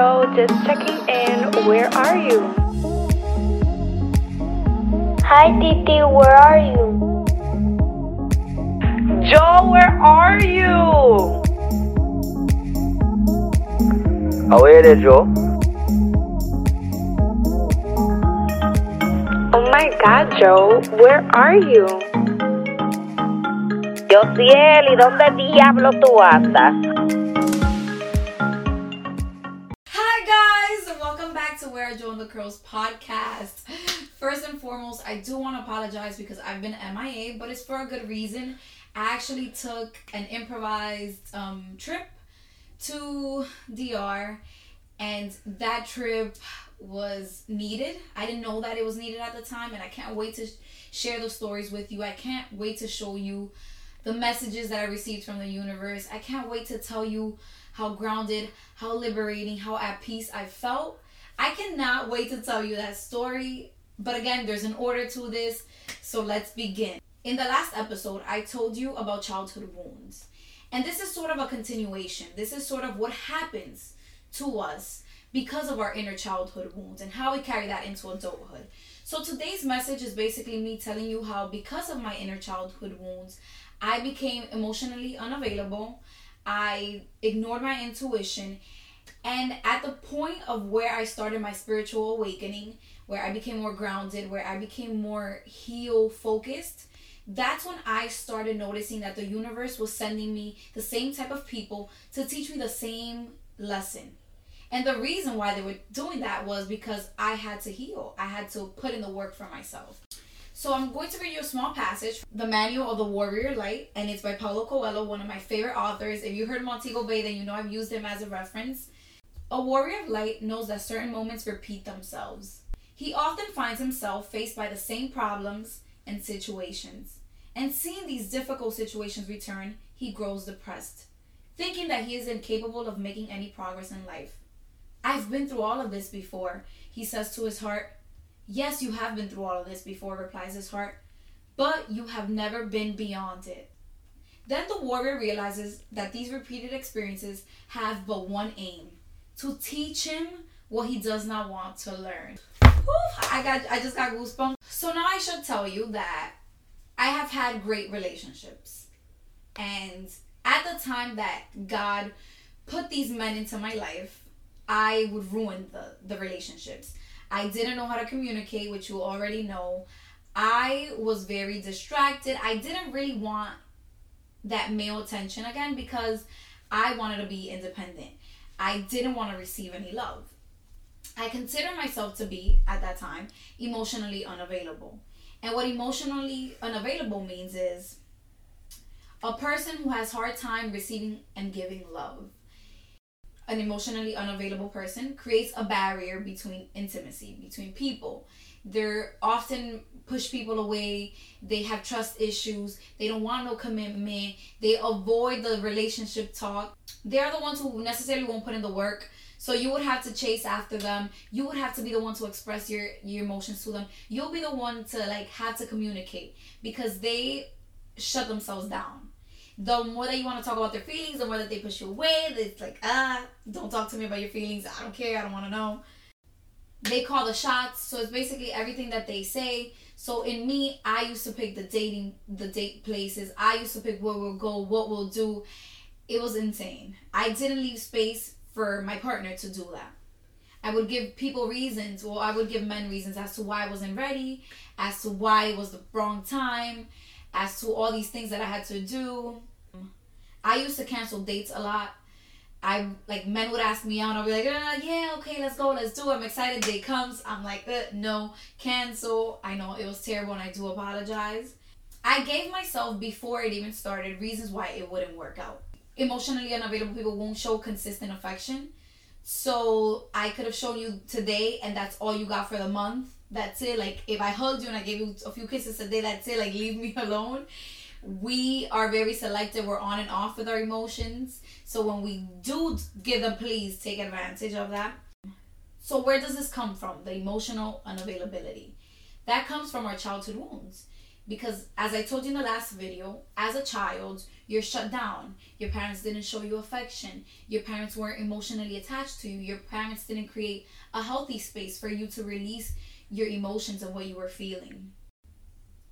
Joe, just checking in. Where are you? Hi, Titi, where are you? Joe, where are you? Away there, Joe. Oh my god, Joe, where are you? Josiel, ¿y dónde diablo tú andas? The Curls podcast. First and foremost, I do want to apologize because I've been MIA, but it's for a good reason. I actually took an improvised um, trip to DR, and that trip was needed. I didn't know that it was needed at the time, and I can't wait to share those stories with you. I can't wait to show you the messages that I received from the universe. I can't wait to tell you how grounded, how liberating, how at peace I felt. I cannot wait to tell you that story. But again, there's an order to this, so let's begin. In the last episode, I told you about childhood wounds. And this is sort of a continuation. This is sort of what happens to us because of our inner childhood wounds and how we carry that into adulthood. So today's message is basically me telling you how, because of my inner childhood wounds, I became emotionally unavailable. I ignored my intuition. And at the point of where I started my spiritual awakening, where I became more grounded, where I became more heal focused, that's when I started noticing that the universe was sending me the same type of people to teach me the same lesson. And the reason why they were doing that was because I had to heal. I had to put in the work for myself. So I'm going to read you a small passage, The Manual of the Warrior Light, and it's by Paulo Coelho, one of my favorite authors. If you heard Montego Bay, then you know I've used him as a reference. A warrior of light knows that certain moments repeat themselves. He often finds himself faced by the same problems and situations. And seeing these difficult situations return, he grows depressed, thinking that he is incapable of making any progress in life. I've been through all of this before, he says to his heart. Yes, you have been through all of this before, replies his heart, but you have never been beyond it. Then the warrior realizes that these repeated experiences have but one aim to teach him what he does not want to learn. I got I just got goosebumps. So now I should tell you that I have had great relationships. And at the time that God put these men into my life, I would ruin the, the relationships. I didn't know how to communicate, which you already know. I was very distracted. I didn't really want that male attention again because I wanted to be independent. I didn't want to receive any love. I consider myself to be, at that time, emotionally unavailable. And what emotionally unavailable means is a person who has hard time receiving and giving love an emotionally unavailable person creates a barrier between intimacy between people they're often push people away they have trust issues they don't want no commitment they avoid the relationship talk they're the ones who necessarily won't put in the work so you would have to chase after them you would have to be the one to express your your emotions to them you'll be the one to like have to communicate because they shut themselves down the more that you want to talk about their feelings, the more that they push you away. It's like, ah, don't talk to me about your feelings. I don't care. I don't want to know. They call the shots. So it's basically everything that they say. So in me, I used to pick the dating, the date places. I used to pick where we'll go, what we'll do. It was insane. I didn't leave space for my partner to do that. I would give people reasons, or I would give men reasons as to why I wasn't ready, as to why it was the wrong time, as to all these things that I had to do. I used to cancel dates a lot. I like men would ask me out. I'll be like, uh, yeah, okay, let's go, let's do it. I'm excited. Day comes. I'm like, uh, no, cancel. I know it was terrible, and I do apologize. I gave myself before it even started reasons why it wouldn't work out. Emotionally unavailable people won't show consistent affection. So I could have shown you today, and that's all you got for the month. That's it. Like if I hugged you and I gave you a few kisses a day, that's it. Like leave me alone we are very selective. We're on and off with our emotions. So when we do give them, please take advantage of that. So where does this come from? The emotional unavailability. That comes from our childhood wounds. because as I told you in the last video, as a child, you're shut down. Your parents didn't show you affection. Your parents weren't emotionally attached to you. Your parents didn't create a healthy space for you to release your emotions and what you were feeling.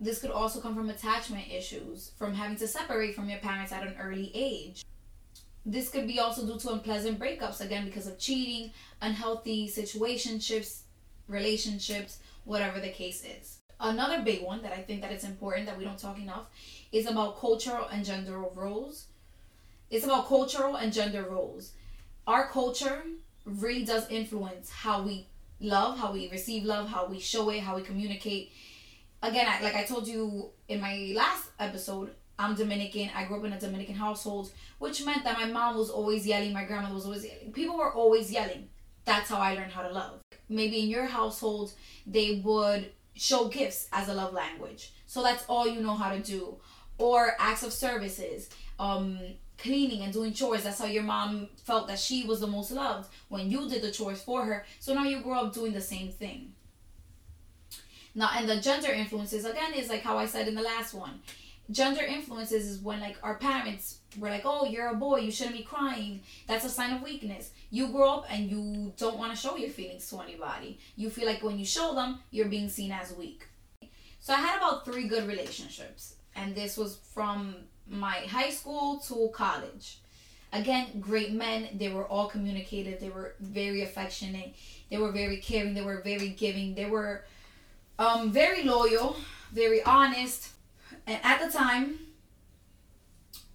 This could also come from attachment issues, from having to separate from your parents at an early age. This could be also due to unpleasant breakups, again, because of cheating, unhealthy situationships, relationships, whatever the case is. Another big one that I think that it's important that we don't talk enough is about cultural and gender roles. It's about cultural and gender roles. Our culture really does influence how we love, how we receive love, how we show it, how we communicate. Again, I, like I told you in my last episode, I'm Dominican. I grew up in a Dominican household, which meant that my mom was always yelling, my grandmother was always yelling. People were always yelling. That's how I learned how to love. Maybe in your household, they would show gifts as a love language. So that's all you know how to do. Or acts of services, um, cleaning and doing chores. That's how your mom felt that she was the most loved when you did the chores for her. So now you grow up doing the same thing. Now, and the gender influences, again, is like how I said in the last one. Gender influences is when like our parents were like, oh, you're a boy, you shouldn't be crying. That's a sign of weakness. You grow up and you don't want to show your feelings to anybody. You feel like when you show them, you're being seen as weak. So I had about three good relationships. And this was from my high school to college. Again, great men. They were all communicative. They were very affectionate. They were very caring. They were very giving. They were um, very loyal, very honest. And at the time,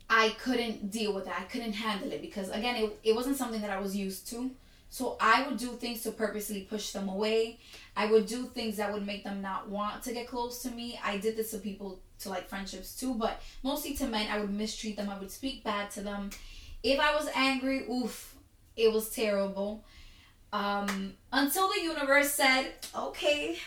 I couldn't deal with that. I couldn't handle it because, again, it, it wasn't something that I was used to. So I would do things to purposely push them away. I would do things that would make them not want to get close to me. I did this to people, to like friendships too, but mostly to men. I would mistreat them. I would speak bad to them. If I was angry, oof, it was terrible. Um, until the universe said, okay,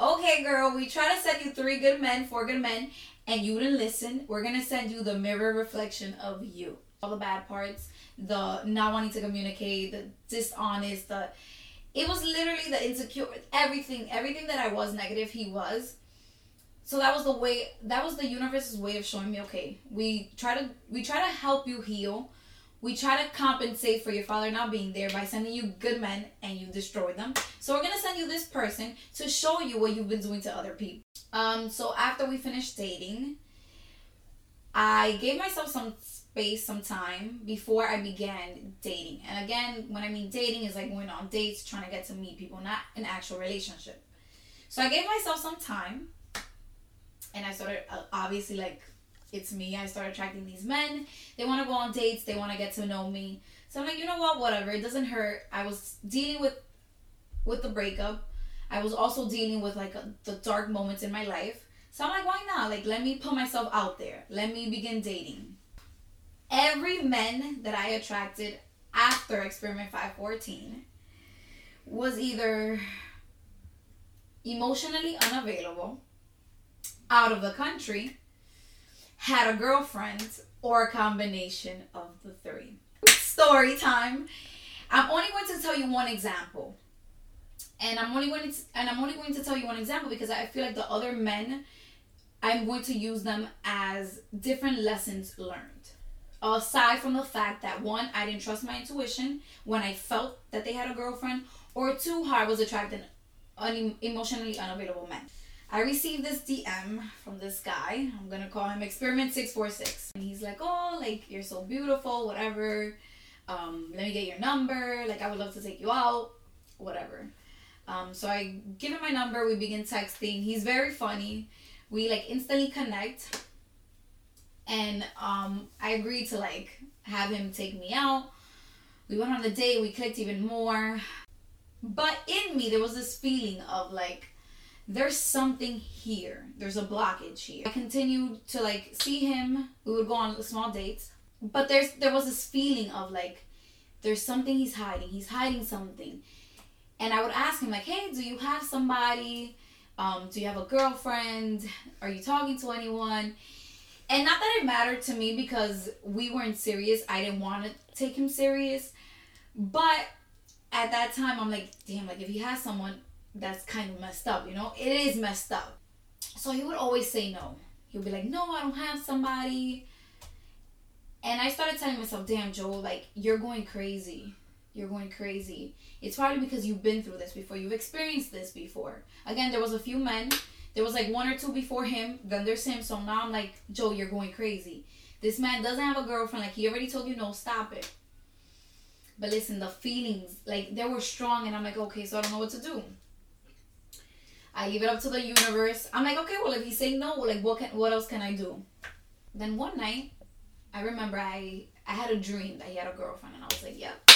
okay, girl, we try to send you three good men, four good men, and you didn't listen. We're gonna send you the mirror reflection of you. All the bad parts the not wanting to communicate, the dishonest, the it was literally the insecure everything, everything that I was negative, he was. So that was the way that was the universe's way of showing me, okay, we try to we try to help you heal. We try to compensate for your father not being there by sending you good men and you destroy them. So we're gonna send you this person to show you what you've been doing to other people. Um, so after we finished dating, I gave myself some space some time before I began dating. And again, when I mean dating is like going on dates, trying to get to meet people, not an actual relationship. So I gave myself some time and I started uh, obviously like it's me. I start attracting these men. They want to go on dates, they want to get to know me. So I'm like, you know what, whatever. It doesn't hurt. I was dealing with with the breakup. I was also dealing with like a, the dark moments in my life. So I'm like, why not? Like, let me put myself out there. Let me begin dating every men that I attracted after Experiment 514 was either emotionally unavailable, out of the country, had a girlfriend, or a combination of the three. Story time. I'm only going to tell you one example. And I'm only going to and I'm only going to tell you one example because I feel like the other men I'm going to use them as different lessons learned aside from the fact that one, I didn't trust my intuition when I felt that they had a girlfriend, or two, how I was attracted un- emotionally unavailable men. I received this DM from this guy. I'm gonna call him Experiment Six Four Six, and he's like, "Oh, like you're so beautiful, whatever. Um, let me get your number. Like I would love to take you out, whatever." Um, so I give him my number. We begin texting. He's very funny. We like instantly connect and um, I agreed to like have him take me out. We went on a date. We clicked even more. But in me, there was this feeling of like, there's something here. There's a blockage here. I continued to like see him. We would go on small dates, but there's there was this feeling of like, there's something he's hiding. He's hiding something. And I would ask him like, hey, do you have somebody? Um, do you have a girlfriend? Are you talking to anyone? and not that it mattered to me because we weren't serious. I didn't want to take him serious. But at that time, I'm like, damn, like if he has someone, that's kind of messed up, you know? It is messed up. So he would always say no. He would be like, no, I don't have somebody. And I started telling myself, damn, Joel, like, you're going crazy. You're going crazy. It's probably because you've been through this before. You've experienced this before. Again, there was a few men. There was like one or two before him. Then there's him. So now I'm like, Joel, you're going crazy. This man doesn't have a girlfriend. Like, he already told you, no, stop it. But listen, the feelings, like, they were strong. And I'm like, okay, so I don't know what to do. I leave it up to the universe. I'm like, okay, well, if he's saying no, like, what can, what else can I do? Then one night, I remember I I had a dream that he had a girlfriend, and I was like, yep,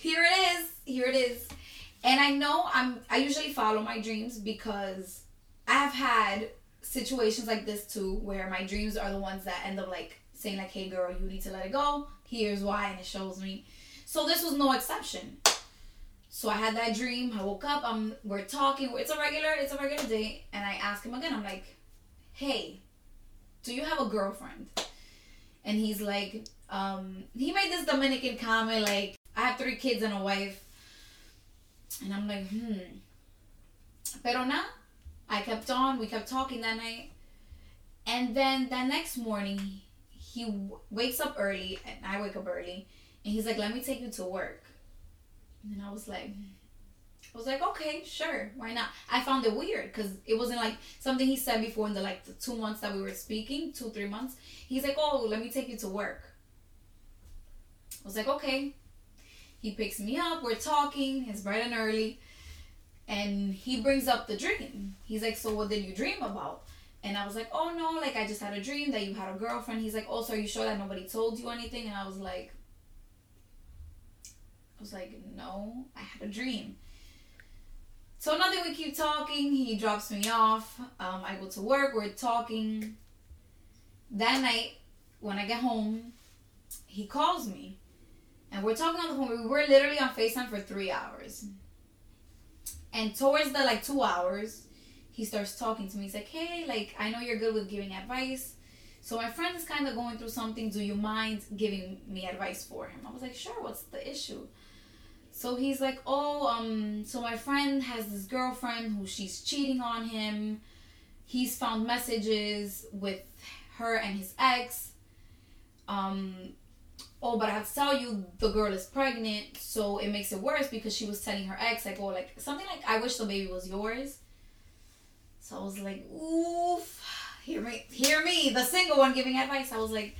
here it is, here it is. And I know I'm I usually follow my dreams because I've had situations like this too, where my dreams are the ones that end up like saying like, hey girl, you need to let it go. Here's why, and it shows me. So this was no exception. So I had that dream. I woke up. I'm we're talking. It's a regular. It's a regular day. And I ask him again. I'm like, "Hey, do you have a girlfriend?" And he's like, um, he made this Dominican comment like, "I have three kids and a wife." And I'm like, hmm. Pero na, I kept on. We kept talking that night. And then that next morning, he wakes up early, and I wake up early, and he's like, "Let me take you to work." And I was like, I was like, okay, sure, why not? I found it weird because it wasn't like something he said before in the like the two months that we were speaking, two three months. He's like, oh, let me take you to work. I was like, okay. He picks me up. We're talking. It's bright and early, and he brings up the dream. He's like, so what did you dream about? And I was like, oh no, like I just had a dream that you had a girlfriend. He's like, oh, so are you sure that nobody told you anything? And I was like, I was like, no, I had a dream. So nothing. We keep talking. He drops me off. Um, I go to work. We're talking. That night, when I get home, he calls me, and we're talking on the phone. We were literally on Facetime for three hours. And towards the like two hours, he starts talking to me. He's like, "Hey, like I know you're good with giving advice." So my friend is kind of going through something. Do you mind giving me advice for him? I was like, sure. What's the issue? So he's like, oh, um, so my friend has this girlfriend who she's cheating on him. He's found messages with her and his ex. Um, oh, but I have to tell you, the girl is pregnant, so it makes it worse because she was telling her ex, like, oh, like something like, I wish the baby was yours. So I was like, oof, hear me, hear me, the single one giving advice. I was like,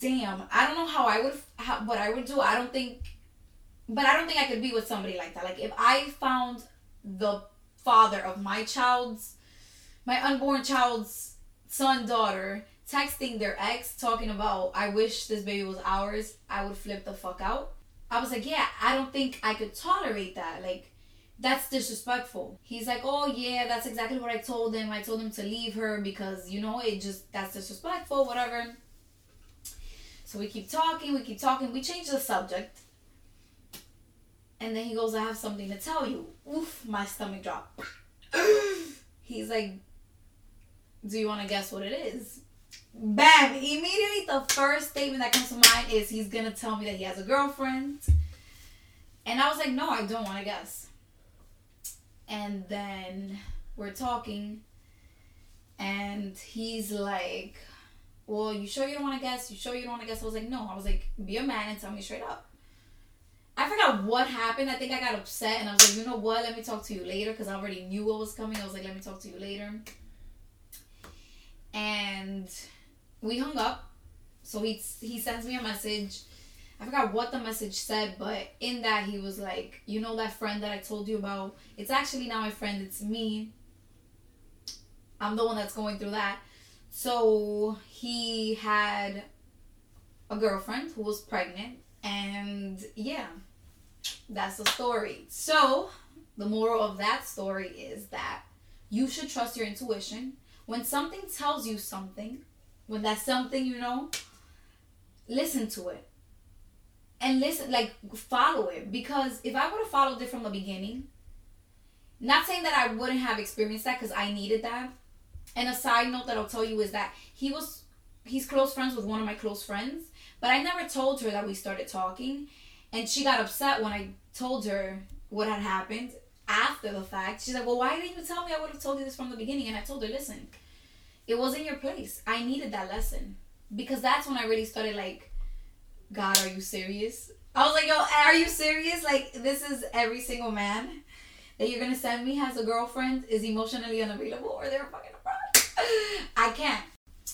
damn, I don't know how I would, how, what I would do. I don't think but I don't think I could be with somebody like that. Like if I found the father of my child's, my unborn child's son, daughter, texting their ex talking about, I wish this baby was ours, I would flip the fuck out. I was like, yeah, I don't think I could tolerate that. Like, that's disrespectful. He's like, oh yeah, that's exactly what I told him. I told him to leave her because, you know, it just, that's disrespectful, whatever. So we keep talking, we keep talking. We change the subject and then he goes, I have something to tell you. Oof, my stomach dropped. He's like, Do you want to guess what it is? Bam! Immediately, the first statement that comes to mind is he's gonna tell me that he has a girlfriend. And I was like, No, I don't want to guess. And then we're talking, and he's like, Well, you sure you don't want to guess? You sure you don't want to guess? I was like, No. I was like, Be a man and tell me straight up. I forgot what happened. I think I got upset and I was like, you know what? Let me talk to you later because I already knew what was coming. I was like, let me talk to you later. And we hung up. So he he sends me a message. I forgot what the message said, but in that he was like, you know that friend that I told you about? It's actually not my friend, it's me. I'm the one that's going through that. So he had a girlfriend who was pregnant and yeah that's the story. So, the moral of that story is that you should trust your intuition. When something tells you something, when that's something you know, listen to it. And listen, like, follow it. Because if I would have followed it from the beginning, not saying that I wouldn't have experienced that because I needed that. And a side note that I'll tell you is that he was, he's close friends with one of my close friends, but I never told her that we started talking and she got upset when I told her what had happened. after the fact. She's like, well, why didn't you tell me? I would have told you this from the beginning. And I told her, listen, it wasn't your place. I needed that lesson because that's when I really started like, God, are you serious? I was like, yo, are you serious? Like, this is every single man that you're gonna send me has a girlfriend is emotionally unavailable or they're fucking abroad. I can't.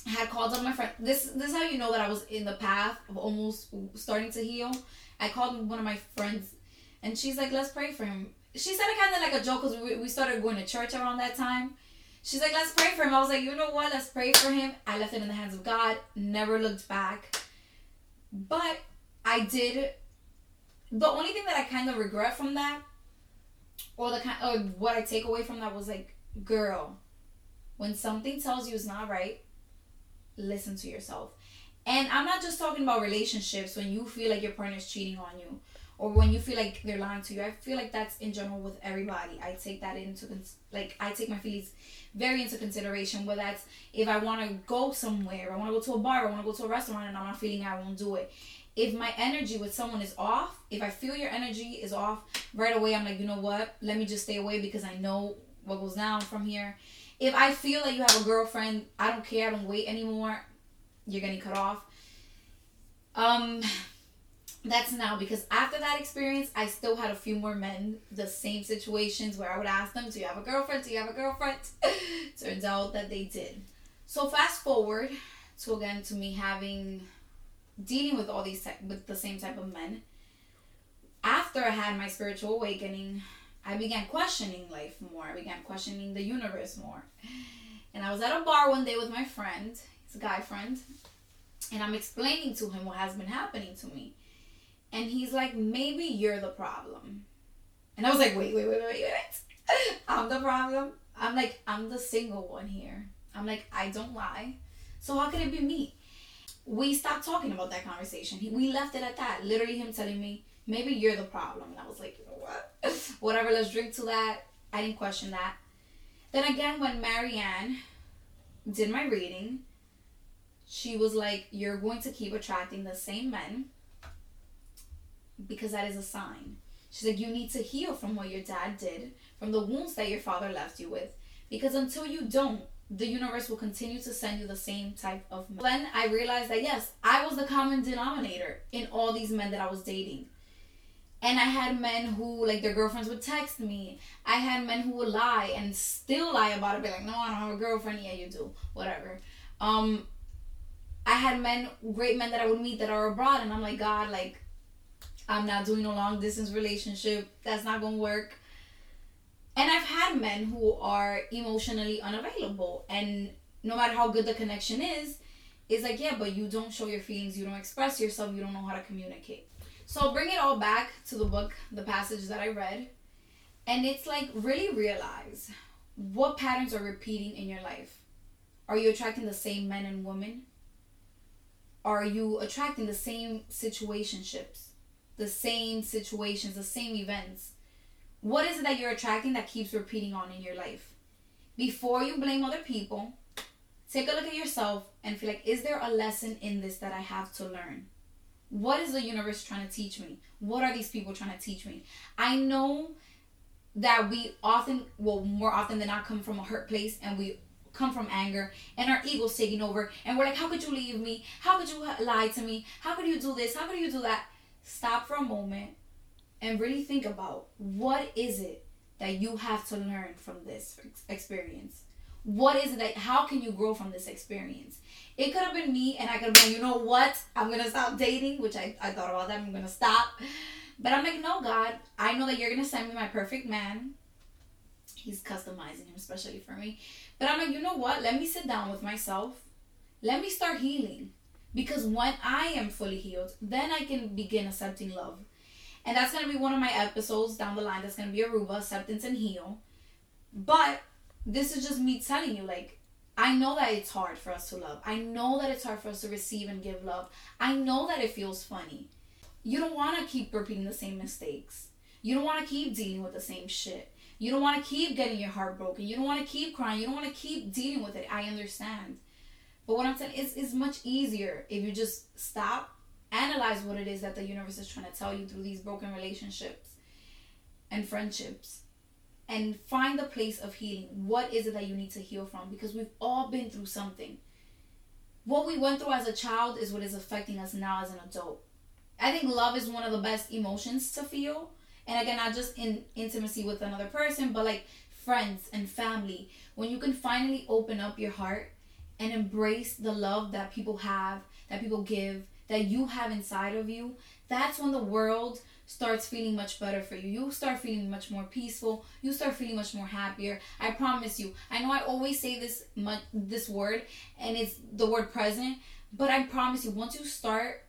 I had called up my friend. This this is how you know that I was in the path of almost starting to heal. I called one of my friends, and she's like, "Let's pray for him." She said it kind of like a joke because we, we started going to church around that time. She's like, "Let's pray for him." I was like, "You know what? Let's pray for him." I left it in the hands of God. Never looked back. But I did. The only thing that I kind of regret from that or the kind or what I take away from that was like, girl, when something tells you it's not right, listen to yourself. And I'm not just talking about relationships when you feel like your partner's cheating on you or when you feel like they're lying to you. I feel like that's in general with everybody. I take that into like I take my feelings very into consideration. Whether that's if I want to go somewhere, I want to go to a bar, I want to go to a restaurant, and I'm not feeling I won't do it if my energy with someone is off, if I feel your energy is off right away, I'm like, you know what? Let me just stay away because I know what goes down from here. If I feel that you have a girlfriend, I don't care, I don't wait anymore, you're getting cut off. Um that's now because after that experience, I still had a few more men, the same situations where I would ask them, Do you have a girlfriend? Do you have a girlfriend? Turns out that they did. So fast forward to again to me having dealing with all these with the same type of men after i had my spiritual awakening i began questioning life more i began questioning the universe more and i was at a bar one day with my friend guy friend and i'm explaining to him what has been happening to me and he's like maybe you're the problem and i was like wait wait wait wait wait i'm the problem i'm like i'm the single one here i'm like i don't lie so how can it be me we stopped talking about that conversation. He, we left it at that. Literally, him telling me, maybe you're the problem. And I was like, you know what? Whatever, let's drink to that. I didn't question that. Then again, when Marianne did my reading, she was like, you're going to keep attracting the same men because that is a sign. She's like, you need to heal from what your dad did, from the wounds that your father left you with. Because until you don't, the universe will continue to send you the same type of men. Then I realized that yes, I was the common denominator in all these men that I was dating. And I had men who, like, their girlfriends would text me. I had men who would lie and still lie about it, be like, no, I don't have a girlfriend. Yeah, you do. Whatever. Um, I had men, great men that I would meet that are abroad, and I'm like, God, like, I'm not doing a long distance relationship. That's not gonna work. And I've had men who are emotionally unavailable, and no matter how good the connection is, it's like, yeah, but you don't show your feelings, you don't express yourself, you don't know how to communicate. So I'll bring it all back to the book, the passage that I read, and it's like really realize what patterns are repeating in your life. Are you attracting the same men and women? Are you attracting the same situationships, the same situations, the same events? What is it that you're attracting that keeps repeating on in your life? Before you blame other people, take a look at yourself and feel like, is there a lesson in this that I have to learn? What is the universe trying to teach me? What are these people trying to teach me? I know that we often, well, more often than not, come from a hurt place and we come from anger and our ego's taking over and we're like, how could you leave me? How could you lie to me? How could you do this? How could you do that? Stop for a moment and really think about what is it that you have to learn from this experience what is it that how can you grow from this experience it could have been me and i could have been you know what i'm gonna stop dating which i, I thought about that i'm gonna stop but i'm like no god i know that you're gonna send me my perfect man he's customizing him especially for me but i'm like you know what let me sit down with myself let me start healing because when i am fully healed then i can begin accepting love and that's going to be one of my episodes down the line. That's going to be Aruba, Acceptance and Heal. But this is just me telling you, like, I know that it's hard for us to love. I know that it's hard for us to receive and give love. I know that it feels funny. You don't want to keep repeating the same mistakes. You don't want to keep dealing with the same shit. You don't want to keep getting your heart broken. You don't want to keep crying. You don't want to keep dealing with it. I understand. But what I'm saying is, it's much easier if you just stop analyze what it is that the universe is trying to tell you through these broken relationships and friendships and find the place of healing. What is it that you need to heal from? Because we've all been through something. What we went through as a child is what is affecting us now as an adult. I think love is one of the best emotions to feel. And again, not just in intimacy with another person, but like friends and family. When you can finally open up your heart and embrace the love that people have, that people give, that you have inside of you, that's when the world starts feeling much better for you. You start feeling much more peaceful. You start feeling much more happier. I promise you. I know I always say this this word and it's the word present, but I promise you once you start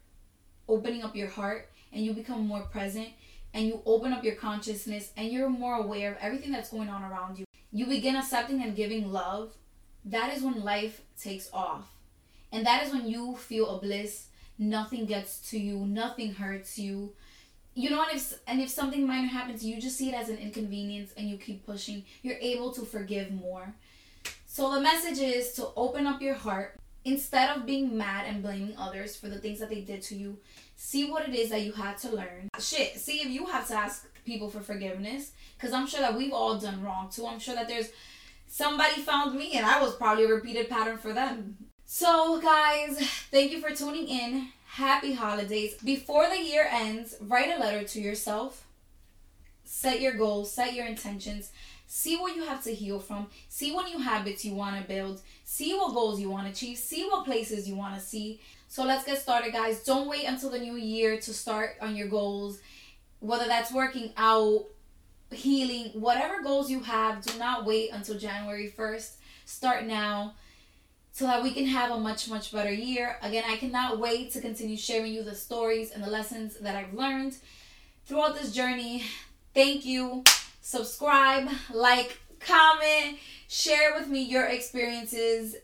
opening up your heart and you become more present and you open up your consciousness and you're more aware of everything that's going on around you. You begin accepting and giving love. That is when life takes off. And that is when you feel a bliss. Nothing gets to you, nothing hurts you you know, and if and if something minor happens, you just see it as an inconvenience and you keep pushing. You're able to forgive more. So the message is to open up your heart instead of being mad and blaming others for the things that they did to you. See what it is that you had to learn. Shit, see if you have to ask people for forgiveness because I'm sure that we've all done wrong too. I'm sure that there's somebody found me and I was probably a repeated pattern for them. So, guys, thank you for tuning in. Happy holidays. Before the year ends, write a letter to yourself. Set your goals, set your intentions. See what you have to heal from. See what new habits you want to build. See what goals you want to achieve. See what places you want to see. So let's get started, guys. Don't wait until the new year to start on your goals. Whether that's working out, healing, whatever goals you have, do not wait until January 1st. Start now so that we can have a much, much better year. Again, I cannot wait to continue sharing you the stories and the lessons that I've learned throughout this journey. Thank you. Subscribe, like, comment, share with me your experiences